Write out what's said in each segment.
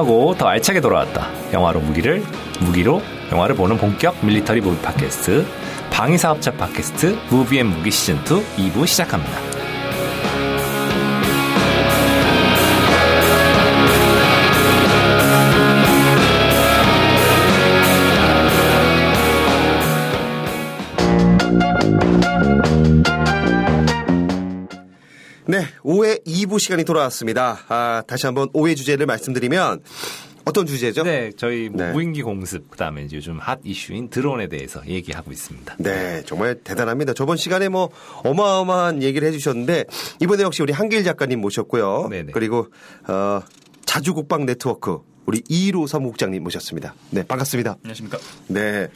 건강하고 더 알차게 돌아왔다. 영화로 무기를 무기로 영화를 보는 본격 military movie 팟캐스트 방위사업청 팟캐스트 무비앤 무기 시즌2 2부 시작합니다. 5회 2부 시간이 돌아왔습니다. 아, 다시 한번 5회 주제를 말씀드리면 어떤 주제죠? 네, 저희 뭐 네. 무인기 공습 그다음에 이제 요즘 핫 이슈인 드론에 대해서 얘기하고 있습니다. 네, 정말 대단합니다. 저번 시간에 뭐 어마어마한 얘기를 해주셨는데 이번에 역시 우리 한길 작가님 모셨고요. 네네. 그리고 어, 자주국방 네트워크 우리 이로 사무국장님 모셨습니다. 네, 반갑습니다. 안녕하십니까. 네,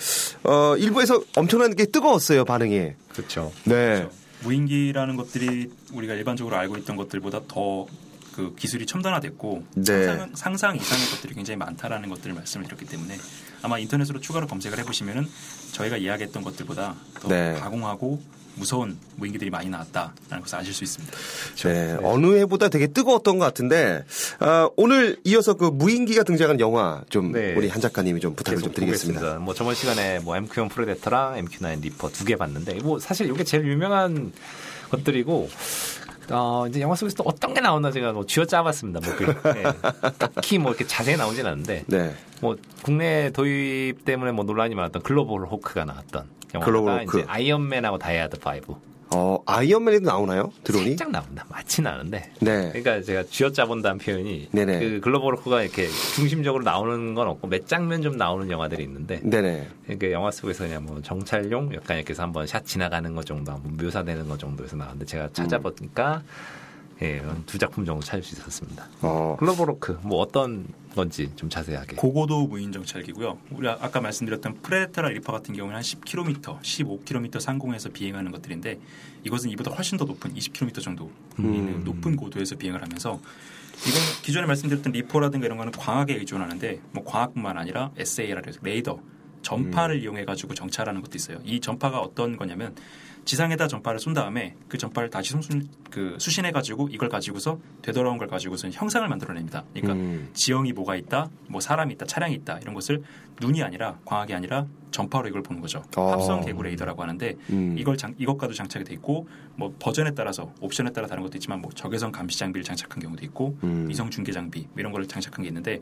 어, 일부에서 엄청난 게 뜨거웠어요 반응이. 그렇죠. 네, 무인기라는 것들이 우리가 일반적으로 알고 있던 것들보다 더 그 기술이 첨단화됐고 네. 상상, 상상 이상의 것들이 굉장히 많다라는 것들을 말씀을 드렸기 때문에 아마 인터넷으로 추가로 검색을 해보시면은 저희가 이야기했던 것들보다 더 네. 가공하고 무서운 무인기들이 많이 나왔다라는 것을 아실 수 있습니다. 네, 어느 해보다 되게 뜨거웠던 것 같은데 아, 오늘 이어서 그 무인기가 등장한 영화 좀 네. 우리 한 작가님이 좀 부탁을 좀 드리겠습니다. 보겠습니다. 뭐 저번 시간에 뭐 MQ1 프레데터랑 MQ9 리퍼 두 개 봤는데 뭐 사실 이게 제일 유명한 것들이고 어 이제 영화 속에서 또 어떤 게 나오나 제가 뭐 쥐어 짜봤습니다. 뭐 그, 네. 딱히 뭐 이렇게 자세히 나오진 않는데 네. 뭐 국내 도입 때문에 뭐 논란이 많았던 글로벌 호크가 나왔던 영화가. 이제 아이언맨하고 다이하드 5 어, 아이언맨에도 나오나요? 드론이? 살짝 나온다. 많지는 않은데. 네. 그러니까 제가 쥐어짜본다는 표현이 네네. 그 글로벌 호크가 이렇게 중심적으로 나오는 건 없고 몇 장면 좀 나오는 영화들이 있는데 네네. 그러니까 영화 속에서 그냥 뭐 정찰용 약간 이렇게 해서 한번 샷 지나가는 것 정도 한번 묘사되는 것 정도에서 나왔는데 제가 찾아보니까 예, 두 작품 정도 찾을 수 있었습니다. 어, 글로벌 호크 뭐 어떤 건지 좀 자세하게. 고고도 무인 정찰기고요. 우리 아- 아까 말씀드렸던 프레데터나 리퍼 같은 경우는 한 10km, 15km 상공에서 비행하는 것들인데 이것은 이보다 훨씬 더 높은 20km 정도 있는 높은 고도에서 비행을 하면서 이건 기존에 말씀드렸던 리퍼라든가 이런 거는 광학에 의존하는데 뭐 광학뿐만 아니라 해서 레이더 전파를 이용해 가지고 정찰하는 것도 있어요. 이 전파가 어떤 거냐면 지상에다 전파를 쏜 다음에 그 전파를 다시 송순 그 수신해 가지고 이걸 가지고서 되돌아온 걸 가지고서 형상을 만들어냅니다. 그러니까 음. 지형이 뭐가 있다, 뭐 사람이 있다, 차량이 있다 이런 것을 눈이 아니라 광학이 아니라 전파로 이걸 보는 거죠. 어. 합성 개구 레이더라고 하는데 음. 이걸 장, 이것과도 장착이 돼 있고 뭐 버전에 따라서 옵션에 따라 다른 것도 있지만 뭐 적외선 감시 장비를 장착한 경우도 있고 음. 위성 중계 장비 뭐 이런 걸 장착한 게 있는데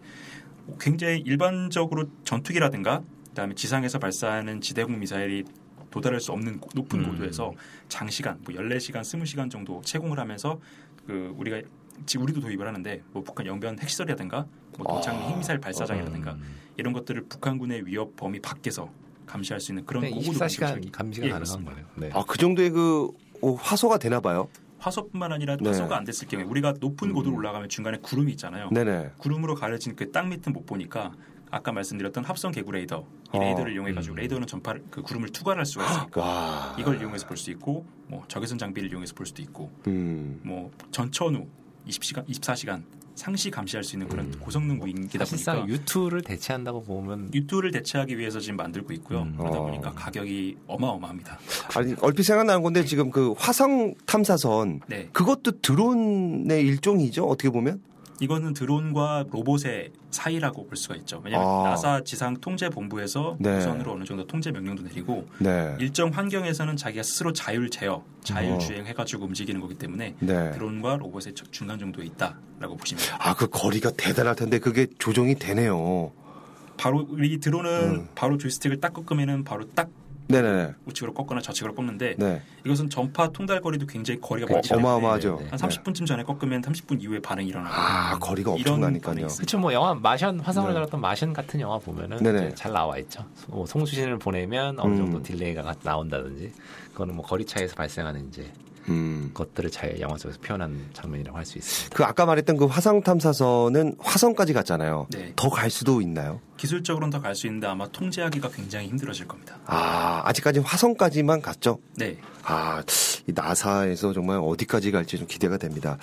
굉장히 일반적으로 전투기라든가 그다음에 지상에서 발사하는 지대공 미사일이 도달할 수 없는 고- 높은 음. 고도에서 장시간 뭐 14시간, 20시간 정도 채공을 하면서 그 우리가 지금 우리도 도입을 하는데 뭐 북한 영변 핵시설이라든가 뭐 도창 아. 핵미사일 발사장이라든가 음. 이런 것들을 북한군의 위협 범위 밖에서 감시할 수 있는 그런 그냥 고고도 24시간 무인 감시가 예, 가능한. 거예요. 네. 아, 그 정도의 그 어, 화소가 되나 봐요. 화소뿐만 아니라 네. 화소가 안 됐을 경우에 우리가 높은 고도로 올라가면 중간에 구름이 있잖아요. 네네. 구름으로 가려진 그 땅 밑은 못 보니까 아까 말씀드렸던 합성 개구 레이더 이 어. 레이더를 이용해 가지고 음. 레이더는 전파를 그 구름을 투과할 수가 있으니까 와. 이걸 이용해서 볼 수 있고 뭐 적외선 장비를 이용해서 볼 수도 있고 음. 뭐 전천후 20시간 24시간 상시 감시할 수 있는 그런 음. 고성능 무인기다 사실상 보니까 유투를 대체한다고 보면 유투를 대체하기 위해서 지금 만들고 있고요. 음. 그러다 어. 보니까 가격이 어마어마합니다. 아니, 얼핏 생각나는 건데 지금 그 화성 탐사선 네. 그것도 드론의 일종이죠. 어떻게 보면. 이거는 드론과 로봇의 사이라고 볼 수가 있죠. 왜냐하면 아. 나사 지상 통제 본부에서 네. 우선으로 어느 정도 통제 명령도 내리고 네. 일정 환경에서는 자기가 스스로 자율 제어, 자율 어. 주행 해가지고 움직이는 거기 때문에 네. 드론과 로봇의 저- 중간 정도에 있다라고 보시면 돼요. 아, 그 거리가 대단할 텐데 그게 조정이 되네요. 바로 이 드론은 음. 바로 조이스틱을 딱 꺾으면은 바로 딱 네네. 우측으로 꺾거나 좌측으로 꺾는데 네. 이것은 전파 통달 거리도 굉장히 거리가 어, 멀지 않아요. 어마어마하죠. 네, 네, 한 30분쯤 전에 꺾으면 30분 이후에 반응이 일어나고 아, 거리가 엄청나니까요. 그렇죠. 뭐 영화 마션 화성을 네. 다뤘던 마션 같은 영화 보면은 잘 나와 있죠. 뭐 송수신을 보내면 어느 정도 음. delay가 나온다든지 그거는 뭐 거리 차에서 발생하는 이제 음. 것들을 잘 영화 속에서 표현한 장면이라고 할 수 있습니다. 그 아까 말했던 그 화성 탐사선은 화성까지 갔잖아요. 네. 더갈 수도 있나요? 기술적으로는 더 갈 수 있는데 아마 통제하기가 굉장히 힘들어질 겁니다. 아, 아직까지 화성까지만 갔죠? 네. 아, 이 나사에서 정말 어디까지 갈지 좀 기대가 됩니다.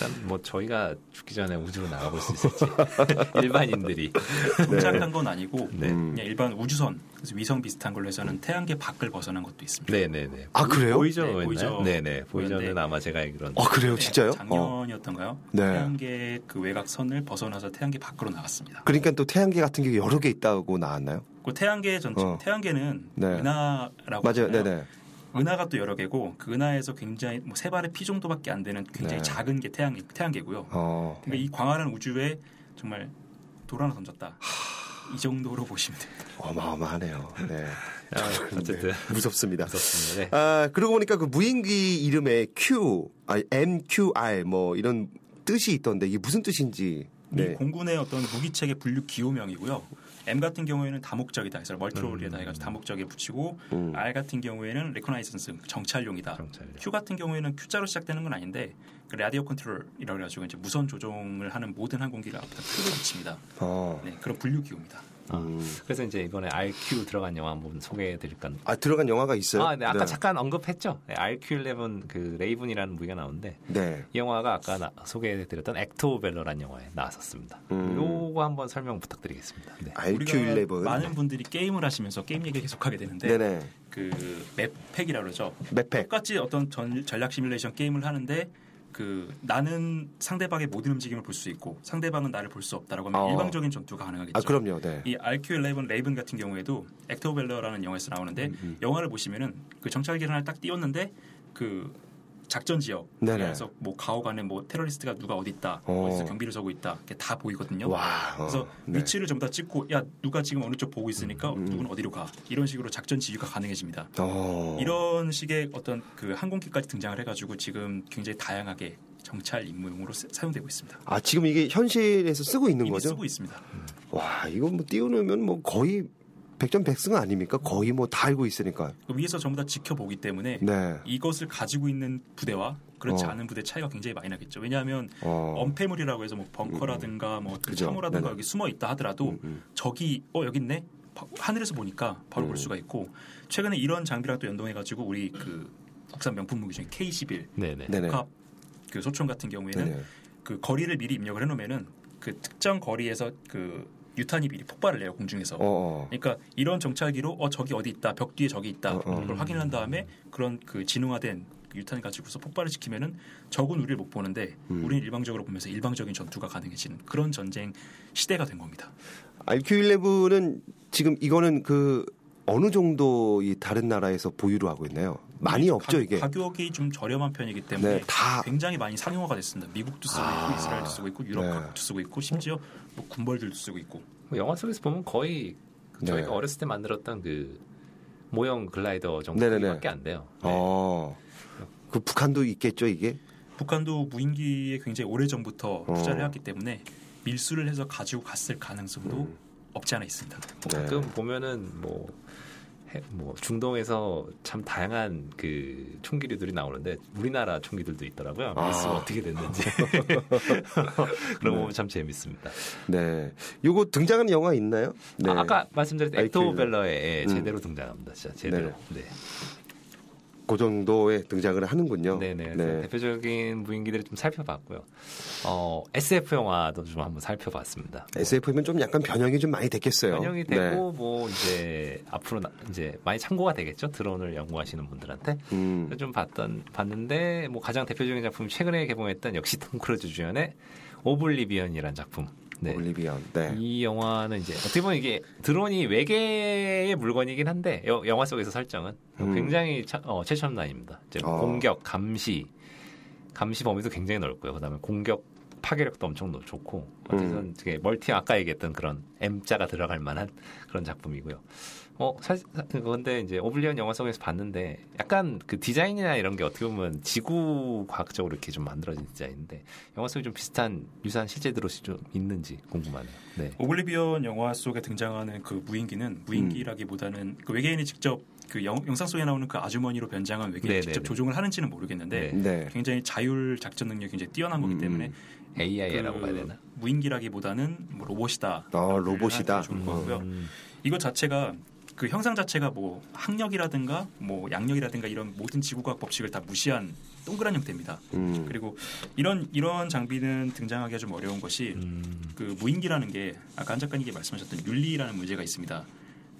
일단 뭐 저희가 죽기 전에 우주로 나가볼 수 있을지 일반인들이 동작한 건 아니고 네. 음. 그냥 일반 우주선 그래서 위성 비슷한 걸로 해서는 태양계 밖을 벗어난 것도 있습니다. 네네네. 아, 그래요? 보이저였나요? 네, 보이저. 네네. 보이저는 보이저인데. 아마 제가 알기로는. 아 그래요, 네, 진짜요? 어. 작년이었던가요? 네. 태양계 그 외곽선을 벗어나서 태양계 밖으로 나갔습니다. 그러니까 또 태양계 같은 게 여러 개 있다고 나왔나요? 그 태양계 전체 어. 태양계는 네. 은하라고 맞아요. 네네. 은하가 또 여러 개고 그 은하에서 굉장히 뭐 세 발의 피 정도밖에 안 되는 굉장히 네. 작은 게 태양 태양계고요. 어. 그러니까 이 광활한 우주에 정말 돌 하나 던졌다. 이 정도로 보시면 됩니다. 어마어마하네요. 네. 아, 어쨌든 무섭습니다. 무섭습니다. 네. 아, 그러고 보니까 그 무인기 이름에 Q, 아, MQR 뭐 이런 뜻이 있던데 이게 무슨 뜻인지. 이 네. 공군의 어떤 무기체계 분류 기호명이고요. M 같은 경우에는 다목적이다. 그래서 음. multi-role이다 해가지고 다목적에 붙이고 음. R 같은 경우에는 reconnaissance 정찰용이다. 정찰용. Q 같은 경우에는 Q자로 시작되는 건 아닌데 그 radio control이라고 해가지고 이제 무선 조종을 하는 모든 항공기를 앞에다 Q를 붙입니다. 어. 네, 그런 분류 기호입니다. 아, 음. 그래서 이제 이번에 RQ 들어간 영화 한번 소개해 드릴까. 아, 들어간 영화가 있어요? 아, 네, 아까 잠깐 언급했죠. 네, RQ11 그 레이븐이라는 무기가 나오는데 네. 이 영화가 아까 나- 소개해 드렸던 Act of Valor라는 영화에 나왔었습니다. 음. 요거 한번 설명 부탁드리겠습니다. 네. RQ11. 우리가 많은 분들이 게임을 하시면서 게임 얘기 계속하게 되는데 네네. 그 map hack이라 그러죠. map hack. 똑같이 어떤 전, 전략 시뮬레이션 게임을 하는데 그 나는 상대방의 모든 움직임을 볼 수 있고 상대방은 나를 볼 수 없다라고 하면 어. 일방적인 전투가 가능하겠죠. 아, 그럼요. 네. 이 RQ11 레이븐 같은 경우에도 액터 벨러라는 영화에서 나오는데 음, 영화를 보시면은 그 정찰기를 하나 딱 띄웠는데 그 작전 지역 네네. 그래서 뭐 가옥 안에 뭐 테러리스트가 누가 어디 있다 어. 어디서 경비를 서고 있다 이게 다 보이거든요. 와. 어, 그래서 네. 위치를 전부 다 찍고 야 누가 지금 어느 쪽 보고 있으니까 음, 음. 누구는 어디로 가 이런 식으로 작전 지휘가 가능해집니다. 어. 이런 식의 어떤 그 항공기까지 등장을 해가지고 지금 굉장히 다양하게 정찰 임무용으로 사- 사용되고 있습니다. 아, 지금 이게 현실에서 쓰고 있는 거죠? 쓰고 있습니다. 와, 이거 뭐 띄워놓으면 뭐 거의 백전백승 아닙니까? 거의 뭐 다 알고 있으니까. 그 위에서 전부 다 지켜보기 때문에 네. 이것을 가지고 있는 부대와 그렇지 어. 않은 부대 차이가 굉장히 많이 나겠죠. 왜냐하면 어. 엄폐물이라고 해서 뭐 벙커라든가 뭐 그죠. 참호라든가 네네. 여기 숨어 있다 하더라도 음, 음. 적이 어 여기 있네 바- 하늘에서 보니까 바로 음. 볼 수가 있고 최근에 이런 장비랑 또 연동해가지고 우리 그 국산 명품 무기 중에 K11 네네. 컵, 그 소총 같은 경우에는 네네. 그 거리를 미리 입력을 해놓으면은 그 특정 거리에서 그 유탄이 미리 폭발을 내요 공중에서. 어, 어. 그러니까 이런 정찰기로 어 저기 어디 있다 벽 뒤에 저기 있다 어, 어. 이걸 확인한 다음에 그런 그 진화된 유탄 가지고서 폭발을 시키면은 적은 우리를 못 보는데 음. 우리는 일방적으로 보면서 일방적인 전투가 가능해지는 그런 전쟁 시대가 된 겁니다. RQ11은 지금 이거는 그 어느 정도 이 다른 나라에서 보유를 하고 있나요? 많이 가- 없죠, 이게. 가격이 좀 저렴한 편이기 때문에 네, 다 굉장히 많이 상용화가 됐습니다. 미국도 쓰고 아. 있고 이스라엘도 쓰고 있고 유럽 네. 각국도 쓰고 있고 심지어 뭐 군벌들도 쓰고 있고 뭐 영화 속에서 보면 거의 그 저희가 네. 어렸을 때 만들었던 그 모형 글라이더. 정도밖에 안 돼요. 네. 어. 그 북한도 있겠죠, 이게? 북한도 무인기에 굉장히 오래 전부터 어. 투자를 해왔기 때문에 밀수를 해서 가지고 갔을 가능성도 음. 없지 않아 있습니다. 뭐 네. 가끔 보면은 뭐, 해- 뭐 중동에서 참 다양한 그 총기류들이 나오는데 우리나라 총기들도 있더라고요. 아. 미스가 어떻게 됐는지 그런 거 보면 참 재밌습니다. 네. 요거 등장하는 영화 있나요? 네. 아, 까 말씀드렸던 IQ. 액토 벨러에 음. 제대로 등장합니다. 진짜 제대로. 네. 그 정도의 등장을 하는군요. 네네. 그래서 대표적인 무인기들을 좀 살펴봤고요. 어, SF 영화도 좀 한번 살펴봤습니다. 뭐 SF면 좀 약간 변형이 좀 많이 됐겠어요. 변형이 네. 되고 뭐 이제 앞으로 나- 이제 많이 참고가 되겠죠 드론을 연구하시는 분들한테 음. 좀 봤던 봤는데 뭐 가장 대표적인 작품 최근에 개봉했던 역시 톰 크루즈 주연의 오블리비언이라는 작품. 네. 오블리비언. 네. 이 영화는 이제 어떻게 보면 이게 드론이 외계의 물건이긴 한데 여- 영화 속에서 설정은 음. 굉장히 차- 어, 최첨단입니다. 이제 어. 공격, 감시, 감시 범위도 굉장히 넓고요. 그다음에 공격 파괴력도 엄청 높- 좋고 어쨌든 음. 되게 멀티 아까 얘기했던 그런 M자가 들어갈 만한 그런 작품이고요. 어 사실 그런데 이제 오블리언 영화 속에서 봤는데 약간 그 디자인이나 이런 게 어떻게 보면 지구 과학적으로 이렇게 좀 만들어진 디자인인데 영화 속에 좀 비슷한 유사한 실제 드롯이 좀 있는지 궁금하네요. 네. 오블리비언 영화 속에 등장하는 그 무인기는 무인기라기보다는 그 외계인이 직접 그 영, 상 속에 나오는 그 아주머니로 변장한 외계인이 네네네. 직접 조종을 하는지는 모르겠는데 네. 네. 굉장히 자율 작전 능력이 굉장히 뛰어난 거기 음, 때문에 AI라고 그 봐야 되나? 무인기라기보다는 뭐 로봇이다. 어, 로봇이다. 좋을 것 같고요. 음, 이것 자체가 그 형상 자체가 뭐 학력이라든가 뭐 양력이라든가 이런 모든 지구과학 법칙을 다 무시한 동그란 형태입니다. 음. 그리고 이런 이런 장비는 등장하기가 좀 어려운 것이 음, 그 무인기라는 게 아까 한 작가님이 말씀하셨던 윤리라는 문제가 있습니다.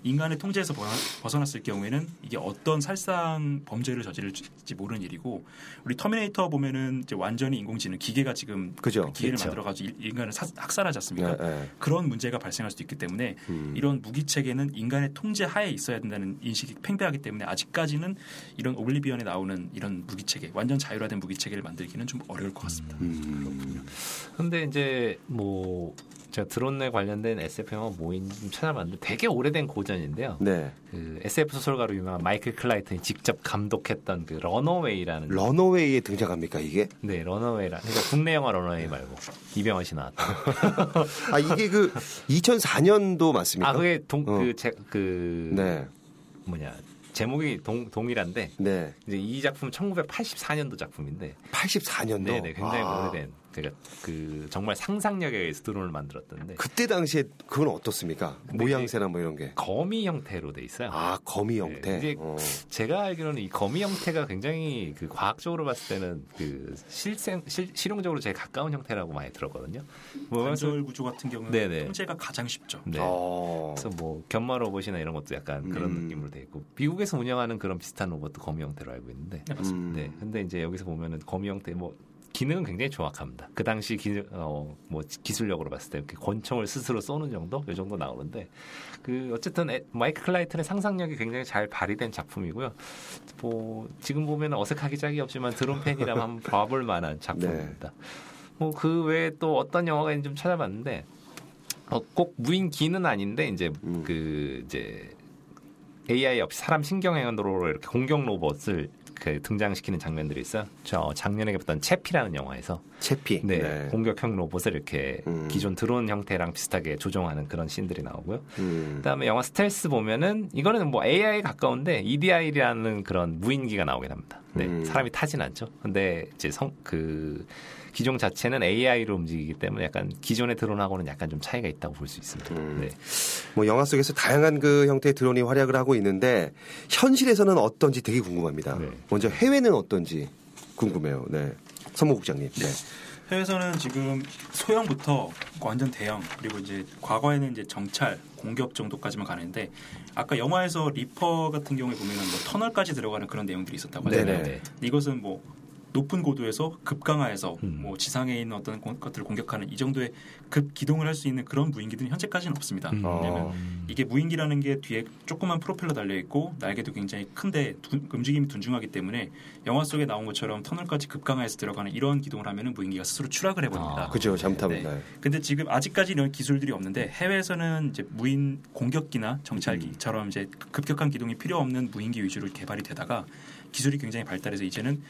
인간의 통제에서 벗어났을 경우에는 이게 어떤 살상 범죄를 저지를지 모르는 일이고 우리 터미네이터 보면은 이제 완전히 인공지능 기계가 지금 그죠. 기계를 그렇죠. 만들어가지고 일- 인간을 사- 학살하지 않습니까? 네, 네. 그런 문제가 발생할 수도 있기 때문에 음. 이런 무기 체계는 인간의 통제 하에 있어야 된다는 인식이 팽배하기 때문에 아직까지는 이런 오블리비언에 나오는 이런 무기 체계, 완전 자율화된 무기 체계를 만들기는 좀 어려울 것 같습니다. 음. 근데 이제 뭐 제가 드론에 관련된 SF 영화 모음 좀 찾아봤는데 되게 오래된 고전인데요. 네. 그 SF 소설가로 유명한 마이클 크라이튼이 직접 감독했던 그 러너웨이라는 러너웨이에 등장합니까 이게? 네 러너웨이라 그러니까 국내 영화 러너웨이 말고 이병헌 씨 나왔던 아 이게 그 2004년도 맞습니까? 아 그게 어. 동그제그 네. 뭐냐 제목이 동, 동일한데 네. 이제 이 작품 1984년도 작품인데 84년도. 네네 굉장히 아, 오래된 그러니까 그 정말 상상력에 의해서 드론을 만들었던데 그때 당시에 그건 어떻습니까? 네. 모양새나 뭐 이런 게. 거미 형태로 돼 있어요. 아 거미 형태. 네, 이제 어. 제가 알기로는 이 거미 형태가 굉장히 그 과학적으로 봤을 때는 그 실생 실, 실용적으로 제일 가까운 형태라고 많이 들었거든요. 뭐 관절 구조 같은 경우는 네네. 통제가 가장 쉽죠. 네. 어. 그래서 뭐 견마 로봇이나 이런 것도 약간 그런 음. 느낌으로 돼 있고 미국에서 운영하는 그런 비슷한 로봇도 거미 형태로 알고 있는데 네, 맞습니다. 음. 네 근데 이제 여기서 보면은 거미 형태 뭐 기능은 굉장히 정확합니다. 그 당시 기, 어, 뭐 기술력으로 봤을 때 이렇게 권총을 스스로 쏘는 정도, 이 정도 나오는데 그 어쨌든 에- 마이클 크라이튼의 상상력이 굉장히 잘 발휘된 작품이고요. 뭐 지금 보면 어색하기 짝이 없지만 드론 팬이라면 한번 봐볼 만한 작품입니다. 뭐그 외에 또 어떤 영화가 있는지 좀 찾아봤는데 어, 꼭 무인기는 아닌데 이제 음. 그 이제 AI 없이 사람 신경행으로 이렇게 공격 로봇을 그 등장시키는 장면들이 있어요. 저 작년에 봤던 채피라는 영화에서 채피. 네, 공격형 로봇을 이렇게 음. 기존 드론 형태랑 비슷하게 조정하는 그런 씬들이 나오고요. 음. 그다음에 영화 스텔스 보면은 이거는 뭐 AI에 가까운데 EDI라는 그런 무인기가 나오긴 합니다. 네, 음. 사람이 타진 않죠. 근데 이제 성 그 기종 자체는 AI로 움직이기 때문에 약간 기존의 드론하고는 약간 좀 차이가 있다고 볼 수 있습니다. 음. 네. 뭐 영화 속에서 다양한 그 형태의 드론이 활약을 하고 있는데 현실에서는 어떤지 되게 궁금합니다. 네. 먼저 해외는 어떤지 궁금해요. 네. 서모 국장님. 네. 해외에서는 지금 소형부터 완전 대형 그리고 이제 과거에는 이제 정찰 공격 정도까지만 가는데 아까 영화에서 리퍼 같은 경우에 보면은 뭐 터널까지 들어가는 그런 내용들이 있었다고 네네. 하잖아요. 네. 이것은 뭐 높은 고도에서 급강하에서 음. 뭐 지상에 있는 어떤 공- 것들을 공격하는 이 정도의 급 기동을 할 수 있는 그런 무인기들은 현재까지는 없습니다. 음. 왜냐하면 어. 이게 무인기라는 게 뒤에 조그만 프로펠러 달려 있고 날개도 굉장히 큰데 둔- 움직임이 둔중하기 때문에 영화 속에 나온 것처럼 터널까지 급강하에서 들어가는 이런 기동을 하면은 무인기가 스스로 추락을 해버립니다. 아, 그죠. 잘못하면. 네. 네. 근데 지금 아직까지 이런 기술들이 없는데 해외에서는 이제 무인 공격기나 정찰기처럼 이제 급격한 기동이 필요 없는 무인기 위주로 개발이 되다가 기술이 굉장히 발달해서 이제는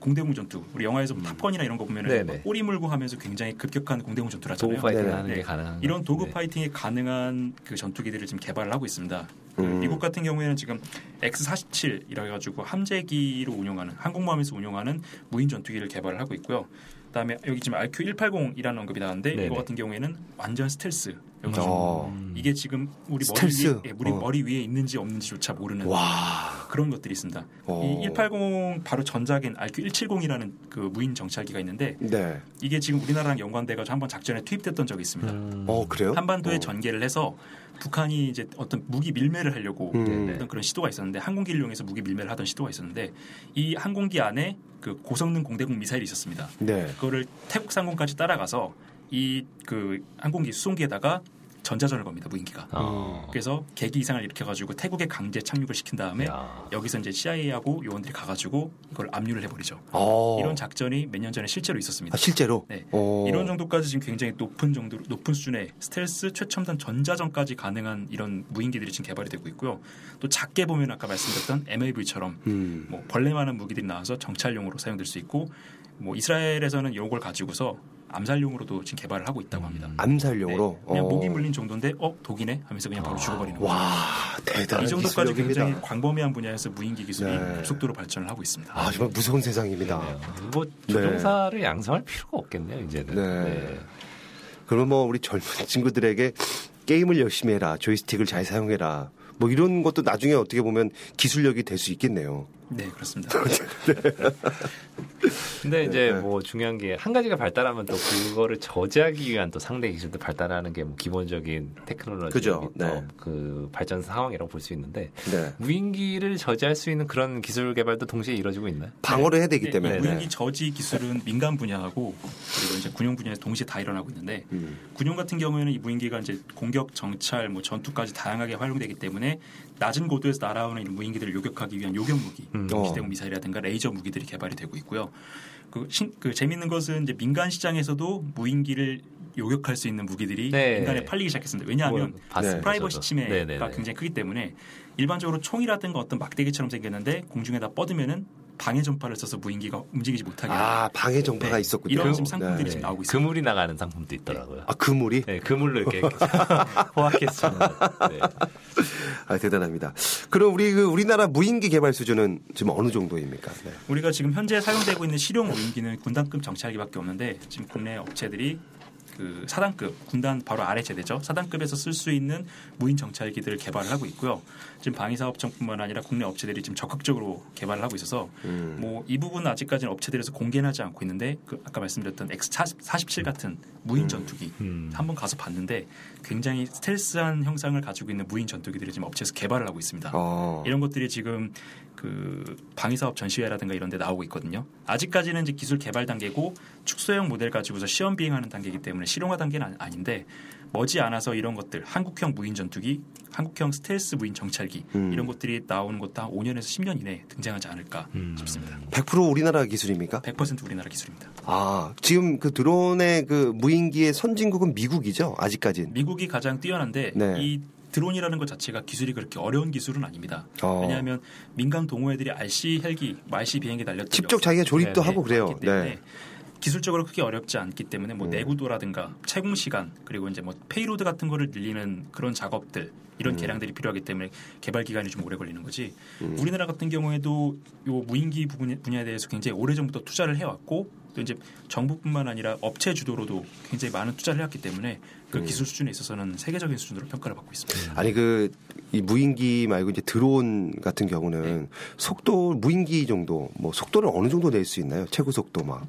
공대공 전투 우리 영화에서 탑건이나 이런 거 보면은 음. 네네. 꼬리 물고 하면서 굉장히 급격한 공대공 전투를 하잖아요. 파이팅 네네. 하는 게 네. 가능한 이런 도구 네. 파이팅에 가능한 그 전투기들을 지금 개발을 하고 있습니다. 그 음. 미국 같은 경우에는 지금 X-47이라 해가지고 함재기로 운용하는 항공모함에서 운용하는 무인 전투기를 개발을 하고 있고요. 그다음에 여기 지금 RQ-180이라는 언급이 나왔는데 네네. 이거 같은 경우에는 완전 스텔스. 어. 이게 지금 우리 스텔스? 머리 위에 예, 우리 어. 머리 위에 있는지 없는지조차 모르는 와. 그런 것들이 있습니다. 어. 이180 바로 전작인 RQ-170이라는 그 무인 정찰기가 있는데 네. 이게 지금 우리나라랑 연관돼가지고 한번 작전에 투입됐던 적이 있습니다. 음. 어, 그래요? 한반도에 어. 전개를 해서 북한이 이제 어떤 무기 밀매를 하려고 음. 했던 그런 시도가 있었는데 항공기를 이용해서 무기 밀매를 하던 시도가 있었는데 이 항공기 안에 그 고성능 공대공 미사일이 있었습니다. 네. 그거를 태국 상공까지 따라가서 이 그 항공기 수송기에다가 전자전을 겁니다 무인기가. 어. 그래서 계기 이상을 일으켜가지고 태국에 강제 착륙을 시킨 다음에 야. 여기서 이제 CIA하고 요원들이 가가지고 이걸 압류를 해버리죠. 어. 이런 작전이 몇 년 전에 실제로 있었습니다. 아, 실제로? 네. 어. 이런 정도까지 지금 굉장히 높은 정도 높은 수준의 스텔스 최첨단 전자전까지 가능한 이런 무인기들이 지금 개발이 되고 있고요. 또 작게 보면 아까 말씀드렸던 MAV처럼 음. 뭐 벌레만한 무기들이 나와서 정찰용으로 사용될 수 있고 뭐 이스라엘에서는 이걸 가지고서 암살용으로도 지금 개발을 하고 있다고 합니다. 암살용으로. 네, 그냥 어. 목이 물린 정도인데 어 독이네 하면서 그냥 바로 죽어버리는 거죠. 와, 대단한 이 정도까지 기술력입니다. 굉장히 광범위한 분야에서 무인기 기술이 네. 급속도로 발전을 하고 있습니다. 아, 정말 무서운 세상입니다. 그러네요. 뭐 조종사를 양성할 필요가 없겠네요 이제는. 네. 그러면 뭐 우리 젊은 친구들에게 게임을 열심히 해라, 조이스틱을 잘 사용해라. 뭐 이런 것도 나중에 어떻게 보면 기술력이 될 수 있겠네요. 네, 그렇습니다. 근데 이제 네. 뭐 중요한 게 한 가지가 발달하면 또 그거를 저지하기 위한 또 상대 기술도 발달하는 게 뭐 기본적인 테크놀로지 그죠. 네. 그 발전 상황이라고 볼 수 있는데 네. 무인기를 저지할 수 있는 그런 기술 개발도 동시에 이루어지고 있나요? 방어를 해야 되기 네, 때문에. 이 무인기 저지 기술은 민간 분야하고 그리고 이제 군용 분야에서 동시에 다 일어나고 있는데 음. 군용 같은 경우에는 이 무인기가 이제 공격, 정찰, 뭐 전투까지 다양하게 활용되기 때문에 낮은 고도에서 날아오는 이 무인기들을 요격하기 위한 요격 무기, 음. 어. 기대공 미사일이라든가 레이저 무기들이 개발이 되고 있고요. 그, 신, 그 재밌는 것은 이제 민간 시장에서도 무인기를 요격할 수 있는 무기들이 네. 민간에 팔리기 시작했습니다. 왜냐하면 뭐 봤습니다, 프라이버시. 침해가 네네네. 굉장히 크기 때문에 일반적으로 총이라든가 어떤 막대기처럼 생겼는데 공중에다 뻗으면은 방해 전파를 써서 무인기가 움직이지 못하게 아 방해 정파가 네. 있었군요. 이런 지금 네. 상품들이 지금 나오고 있습니다. 그물이 나가는 상품도 있더라고요. 아 그물이 네, 그물로 이렇게 호학해서 네. 아, 대단합니다. 그럼 우리 그 우리나라 무인기 개발 수준은 지금 어느 정도입니까? 네. 우리가 지금 현재 사용되고 있는 실용 무인기는 군단급 정찰기밖에 없는데 지금 국내 업체들이 그 사단급 군단 바로 아래 제대죠 사단급에서 쓸 수 있는 무인 정찰기들을 개발을 하고 있고요. 지금 방위사업청뿐만 아니라 국내 업체들이 지금 적극적으로 개발을 하고 있어서 음. 뭐이 부분은 아직까지는 업체들에서 공개는 하지 않고 있는데 그 아까 말씀드렸던 X47 같은 무인 전투기 음. 한번 가서 봤는데 굉장히 스텔스한 형상을 가지고 있는 무인 전투기들을 지금 업체에서 개발을 하고 있습니다. 어. 이런 것들이 지금 그 방위사업 전시회라든가 이런 데 나오고 있거든요. 아직까지는 이제 기술 개발 단계고 축소형 모델 가지고서 시험 비행하는 단계이기 때문에 실용화 단계는 아닌데 머지 않아서 이런 것들 한국형 무인 전투기, 한국형 스텔스 무인 정찰기 음. 이런 것들이 나오는 것도 한 5년에서 10년 이내에 등장하지 않을까 음. 싶습니다. 100% 우리나라 기술입니까? 100% 우리나라 기술입니다. 아 지금 그 드론의 그 무인기의 선진국은 미국이죠. 아직까지는. 미국이 가장 뛰어난데 네. 이 드론이라는 것 자체가 기술이 그렇게 어려운 기술은 아닙니다. 어. 왜냐하면 민간 동호회들이 RC 헬기, 뭐 RC 비행기 날렸던 직접 자기가 조립도 네, 하고 그래요. 네. 기술적으로 크게 어렵지 않기 때문에 뭐 음. 내구도라든가 체공 시간 그리고 이제 뭐 payload 같은 거를 늘리는 그런 작업들 이런 개량들이 필요하기 때문에 개발 기간이 좀 오래 걸리는 거지. 음. 우리나라 같은 경우에도 요 무인기 부분 분야에 대해서 굉장히 오래 전부터 투자를 해왔고 또 이제 정부뿐만 아니라 업체 주도로도 굉장히 많은 투자를 해왔기 때문에 그 음. 기술 수준에 있어서는 세계적인 수준으로 평가를 받고 있습니다. 아니 그 이 무인기 말고 이제 드론 같은 경우는 네. 속도 무인기 정도 뭐 속도를 어느 정도 낼 수 있나요? 최고 속도 막.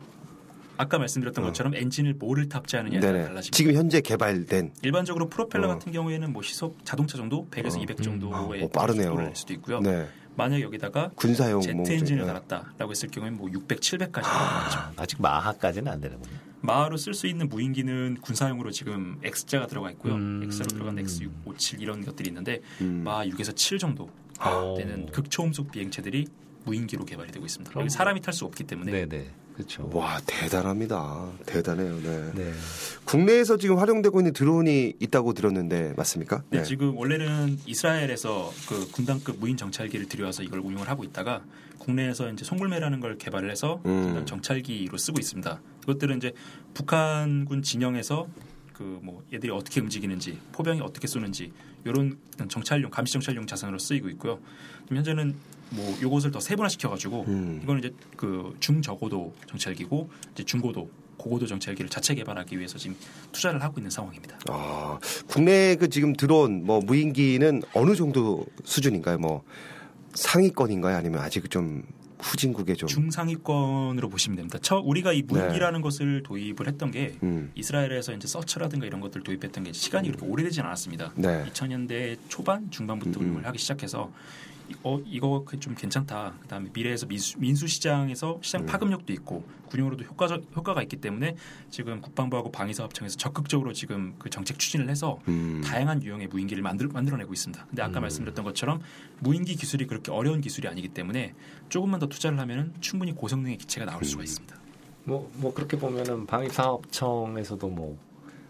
아까 말씀드렸던 것처럼 엔진을 뭐를 탑재하느냐에 따라 어. 달라집니다. 지금 현재 개발된 일반적으로 프로펠러 어. 같은 경우에는 뭐 시속 자동차 정도 100에서 어. 200 정도의 어, 빠르네요. 낼 수도 있고요. 네. 만약 여기다가 군사용 제트 뭐 엔진을 네. 달았다라고 했을 경우에는 뭐 600, 700까지 나가죠. 아, 아직 마하까지는 안 되는군요. 마하로 쓸 수 있는 무인기는 군사용으로 지금 X자가 들어가 있고요. 음. X로 들어간 X6, 57 이런 것들이 있는데 음. 마하 6에서 7 정도 어. 되는 극초음속 비행체들이 무인기로 개발이 되고 있습니다. 여기 사람이 탈 수 없기 때문에 네네. 그렇죠. 와 대단합니다. 대단해요. 네. 네. 국내에서 지금 활용되고 있는 드론이 있다고 들었는데 맞습니까? 네, 지금 원래는 이스라엘에서 그 군단급 무인 정찰기를 들여와서 이걸 운용을 하고 있다가 국내에서 이제 송골매라는 걸 개발을 해서 음. 정찰기로 쓰고 있습니다. 이것들은 이제 북한군 진영에서 그 뭐 얘들이 어떻게 움직이는지 포병이 어떻게 쏘는지 이런 정찰용 감시 정찰용 자산으로 쓰이고 있고요. 지금 현재는 뭐 요것을 더 세분화 시켜 가지고 음. 이거는 이제 그 중저고도 정찰기고 이제 중고도 고고도 정찰기를 자체 개발하기 위해서 지금 투자를 하고 있는 상황입니다. 아, 국내 그 지금 드론 뭐 무인기는 어느 정도 수준인가요? 뭐 상위권인가요? 아니면 아직 좀 후진국에 좀 중상위권으로 보시면 됩니다. 처 우리가 이 무인기라는 것을 도입을 했던 게 음. 이스라엘에서 이제 서처라든가 이런 것들 도입했던 게 시간이 그렇게 오래되진 않았습니다. 네. 2000년대 초반 중반부터 음. 운영을 하기 시작해서 이- 어 이거 그좀 괜찮다. 그다음에 미래에서 민수, 민수 시장에서 시장 음. 파급력도 있고 군용으로도 효과적 효과가 있기 때문에 지금 국방부하고 방위사업청에서 적극적으로 지금 그 정책 추진을 해서 음. 다양한 유형의 무인기를 만들, 만들어내고 있습니다. 근데 아까 말씀드렸던 것처럼 무인기 기술이 그렇게 어려운 기술이 아니기 때문에 조금만 더 투자를 하면 충분히 고성능의 기체가 나올 음. 수가 있습니다. 뭐, 뭐 그렇게 보면은 방위사업청에서도 뭐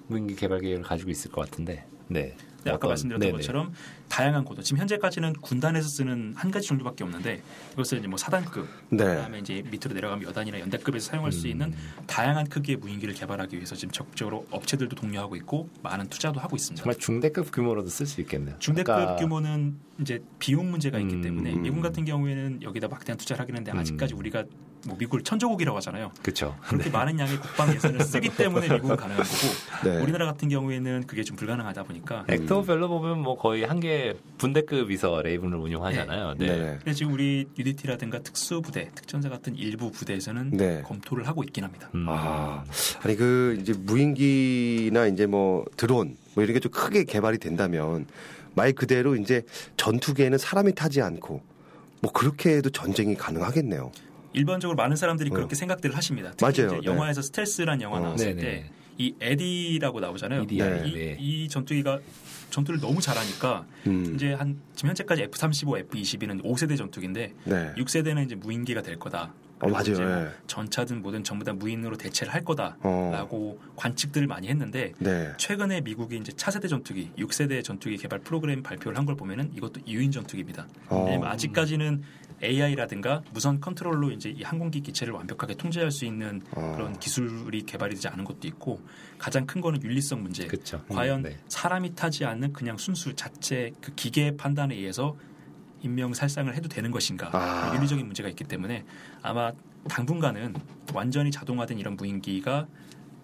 무인기 개발 계획을 가지고 있을 것 같은데. 네. 네, 아까 말씀드렸던 네네. 것처럼 다양한 고도 지금 현재까지는 군단에서 쓰는 한 가지 정도밖에 없는데 이것을 이제 뭐 사단급 네. 그다음에 이제 밑으로 내려가면 여단이나 연대급에서 사용할 수 있는 다양한 크기의 무인기를 개발하기 위해서 지금 적극적으로 업체들도 독려하고 있고 많은 투자도 하고 있습니다. 정말 중대급 규모로도 쓸 수 있겠네요. 중대급 아까 규모는 이제 비용 문제가 있기 음, 때문에 음. 미국 같은 경우에는 여기다 막대한 투자를 하긴 했는데 음. 아직까지 우리가 뭐 미국을 천조국이라고 하잖아요. 그렇죠. 그렇게 많은 양의 국방 예산을 쓰기 때문에 미국은 가능한 거고 네. 우리나라 같은 경우에는 그게 좀 불가능하다 보니까 액터별로 보면 뭐 거의 한 개 분대급에서 레이븐을 운용하잖아요. 네. 네. 그래서 지금 우리 UDT라든가 특수부대, 특전사 같은 일부 부대에서는 네. 검토를 하고 있긴 합니다. 음. 아, 아니 그 이제 무인기나 이제 뭐 드론 뭐 이런 게 좀 크게 개발이 된다면 말 그대로 이제 전투기에는 사람이 타지 않고 뭐 그렇게 해도 전쟁이 가능하겠네요. 일반적으로 많은 사람들이 어. 그렇게 생각들을 하십니다. 특히 맞아요. 이제 네. 영화에서 스텔스라는 영화 어. 나왔을. 때 이 에디라고 나오잖아요. EDI, 이, 네. 이 전투기가 전투를 너무 잘하니까 음. 이제 한 지금 현재까지 F-35, F-22는 5세대 전투기인데 네. 6세대는 이제 무인기가 될 거다. 어, 맞아요. 네. 전차든 뭐든 전부 다 무인으로 대체를 할 거다라고 어. 관측들을 많이 했는데 네. 최근에 미국이 이제 차세대 전투기, 6세대 전투기 개발 프로그램 발표를 한 걸 보면은 이것도 유인 전투기입니다. 어. 아직까지는 AI라든가 무선 컨트롤로 이제 이 항공기 기체를 완벽하게 통제할 수 있는 어. 그런 기술이 개발이 되지 않은 것도 있고 가장 큰 거는 윤리성 문제. 그렇죠. 과연 네. 사람이 타지 않는 그냥 순수 자체 그 기계의 판단에 의해서 인명 살상을 해도 되는 것인가 아. 윤리적인 문제가 있기 때문에 아마 당분간은 완전히 자동화된 이런 무인기가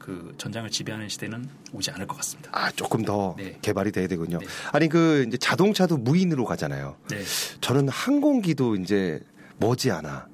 그 전장을 지배하는 시대는 오지 않을 것 같습니다. 아 조금 더 네. 개발이 돼야 되군요. 네. 아니 그 이제 자동차도 무인으로 가잖아요. 네, 저는 항공기도 이제 머지않아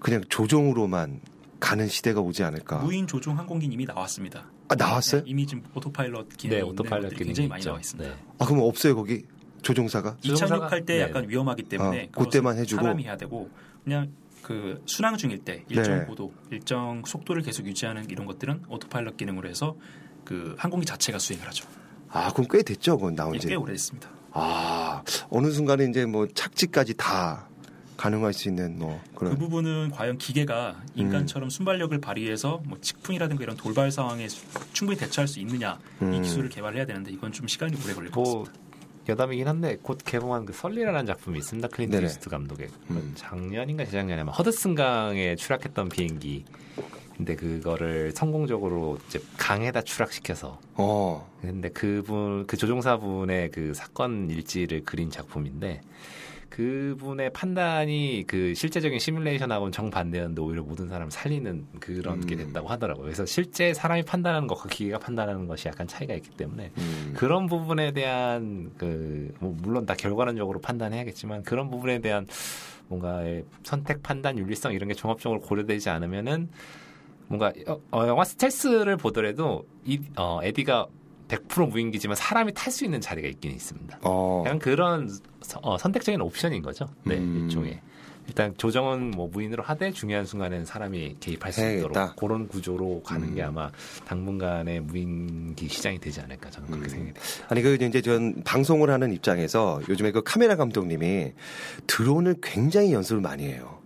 그냥 조종으로만 가는 시대가 오지 않을까. 무인 조종 항공기 이미 나왔습니다. 아 나왔어요? 네, 이미 지금 autopilot 기능이 네, autopilot 것들이 기능이 굉장히 많이 있죠. 나와 있습니다. 네. 아 그럼 없어요 거기 조종사가? 이착륙할 때 네. 약간 위험하기 때문에 어, 그때만 해주고. 사람이 해야 되고 그냥 그 순항 중일 때 일정 네. 고도, 일정 속도를 계속 유지하는 이런 것들은 autopilot 기능으로 해서 그 항공기 자체가 수행을 하죠. 아 그럼 꽤 됐죠 그건 나온 꽤 지. 오래됐습니다. 아 어느 순간에 이제 뭐 착지까지 다 가능할 수 있는 뭐그 그런. 부분은 과연 기계가 음. 인간처럼 순발력을 발휘해서 뭐 측풍이라든가 이런 돌발 상황에 수- 충분히 대처할 수 있느냐 이 음. 기술을 개발해야 되는데 이건 좀 시간이 오래 걸릴 것뭐 같습니다. 여담이긴 한데 곧 개봉한 그 설리라는 작품이 있습니다. 클린트. 이스트 감독의 음. 작년인가 재작년에 아마 허드슨강에 추락했던 비행기. 근데 그거를 성공적으로 이제 강에다 추락시켜서 어. 근데 그분 그 조종사분의 그 사건 일지를 그린 작품인데 그분의 판단이 그 실제적인 시뮬레이션하고는 정반대였는데 오히려 모든 사람을 살리는 그런 게 음. 됐다고 하더라고요. 그래서 실제 사람이 판단하는 것과 기계가 판단하는 것이 약간 차이가 있기 때문에 음. 그런 부분에 대한 그 뭐 물론 다 결과론적으로 판단해야겠지만 그런 부분에 대한 뭔가의 선택 판단 윤리성 이런 게 종합적으로 고려되지 않으면은 뭔가 어, 어, 영화 스텔스를 보더라도 이 어, 에디가 100% 무인기지만 사람이 탈 수 있는 자리가 있긴 있습니다. 어. 약간 그런 서- 어, 선택적인 옵션인 거죠. 네, 음. 일종의. 일단 조정은 뭐 무인으로 하되 중요한 순간에는 사람이 개입할 수 해야겠다. 있도록 그런 구조로 가는 게 음. 아마 당분간의 무인기 시장이 되지 않을까 저는 그렇게 음. 생각이 됩니다. 아니 그 이제 전 방송을 하는 입장에서 요즘에 그 카메라 감독님이 드론을 굉장히 연습을 많이 해요.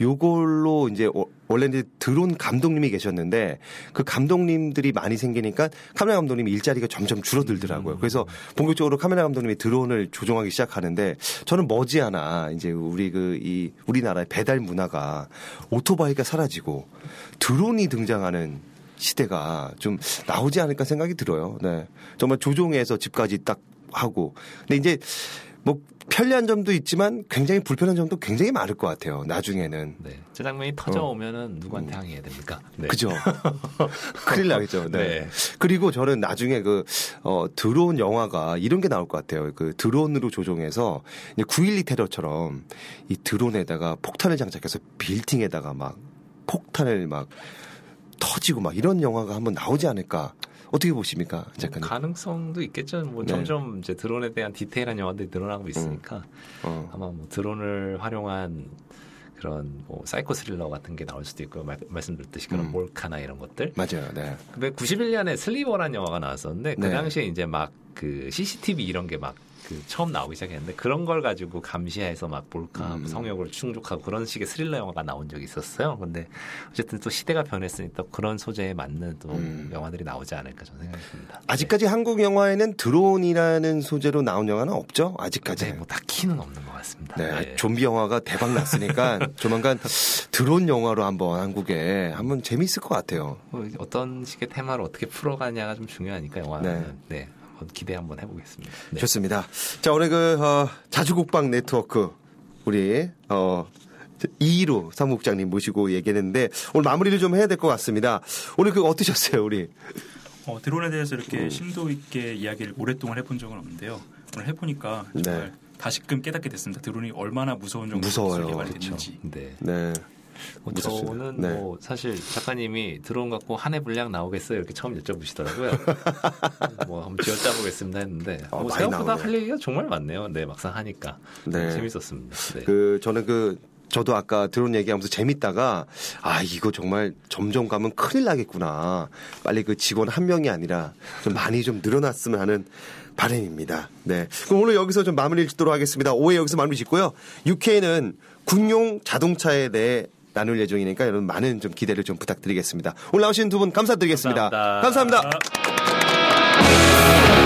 요걸로 이제 어- 원래 이제 드론 감독님이 계셨는데 그 감독님들이 많이 생기니까 카메라 감독님이 일자리가 점점 줄어들더라고요. 그래서 본격적으로 카메라 감독님이 드론을 조종하기 시작하는데 저는 머지않아 이제 우리 그 이 우리나라의 배달 문화가 오토바이가 사라지고 드론이 등장하는 시대가 좀 나오지 않을까 생각이 들어요. 네. 정말 조종해서 집까지 딱 하고. 근데 이제 뭐 편리한 점도 있지만 굉장히 불편한 점도 굉장히 많을 것 같아요. 나중에는. 네. 저 장면이 터져오면은 누구한테 항의해야 됩니까? 네. 어. 음. 그죠? 큰일 나겠죠. 네. 네. 그리고 저는 나중에 그, 어, 드론 영화가 이런 게 나올 것 같아요. 그 드론으로 조종해서 9.12 테러처럼 이 드론에다가 폭탄을 장착해서 빌딩에다가 막 폭탄을 막 터지고 막 이런 영화가 한번 나오지 않을까. 어떻게 보십니까? 작가님? 가능성도 있겠죠. 뭐 네. 점점 이제 드론에 대한 디테일한 영화들이 늘어나고 있으니까 어. 아마 뭐 드론을 활용한 그런 뭐 사이코 스릴러 같은 게 나올 수도 있고요. 말, 말씀드렸듯이 그런 음. 몰카나 이런 것들. 맞아요. 네. 근데 91년에 슬리버라는 영화가 나왔었는데 그 네. 당시에 이제 막 그 CCTV 이런 게막 그 처음 나오기 시작했는데 그런 걸 가지고 감시해서 막 몰카, 음. 성욕을 충족하고 그런 식의 스릴러 영화가 나온 적이 있었어요. 근데 어쨌든 또 시대가 변했으니 또 그런 소재에 맞는 또 음. 영화들이 나오지 않을까 저는 생각했습니다. 아직까지 한국 영화에는 드론이라는 소재로 나온 영화는 없죠? 네, 아직까지. 네, 뭐 딱히는 없는 것 같습니다. 네, 네. 좀비 영화가 대박 났으니까 조만간 드론 영화로 한번 한국에 한번 재미있을 것 같아요. 뭐 어떤 식의 테마를 어떻게 풀어가냐가 좀 중요하니까 영화는 네. 기대 한번 해보겠습니다. 네. 좋습니다. 자, 오늘 그, 어, 자주국방 네트워크, 우리, 어, 2로 사무국장님 모시고 얘기했는데 오늘 마무리를 좀 해야 될 것 같습니다. 오늘 그 어떠셨어요, 우리? 어, 드론에 대해서 이렇게 음. 심도 있게 이야기를 오랫동안 해본 적은 없는데요. 오늘 해보니까 정말 네. 다시금 깨닫게 됐습니다. 드론이 얼마나 무서운 정도로 무서워요. 개발됐는지. 네. 네. 저는 네. 뭐 사실 작가님이 드론 갖고 한 해 분량 나오겠어요 이렇게 처음 여쭤보시더라고요. 뭐 한번 쥐어짜보겠습니다 했는데 어, 뭐 생각보다 나오네. 할 얘기가 정말 많네요. 네 막상 하니까 네. 재밌었습니다. 네. 그 저는 그 저도 아까 드론 얘기하면서 재밌다가 아 이거 정말 점점 가면 큰일 나겠구나. 빨리 그 직원 한 명이 아니라 좀 많이 좀 늘어났으면 하는 바람입니다. 네. 그럼 오늘 여기서 좀 마무리 짓도록 하겠습니다. 5회 여기서 마무리 짓고요. 6회는 군용 자동차에 대해 나눌 예정이니까 여러분 많은 좀 기대를 좀 부탁드리겠습니다. 나오신 두 분 감사드리겠습니다 감사합니다. 감사합니다.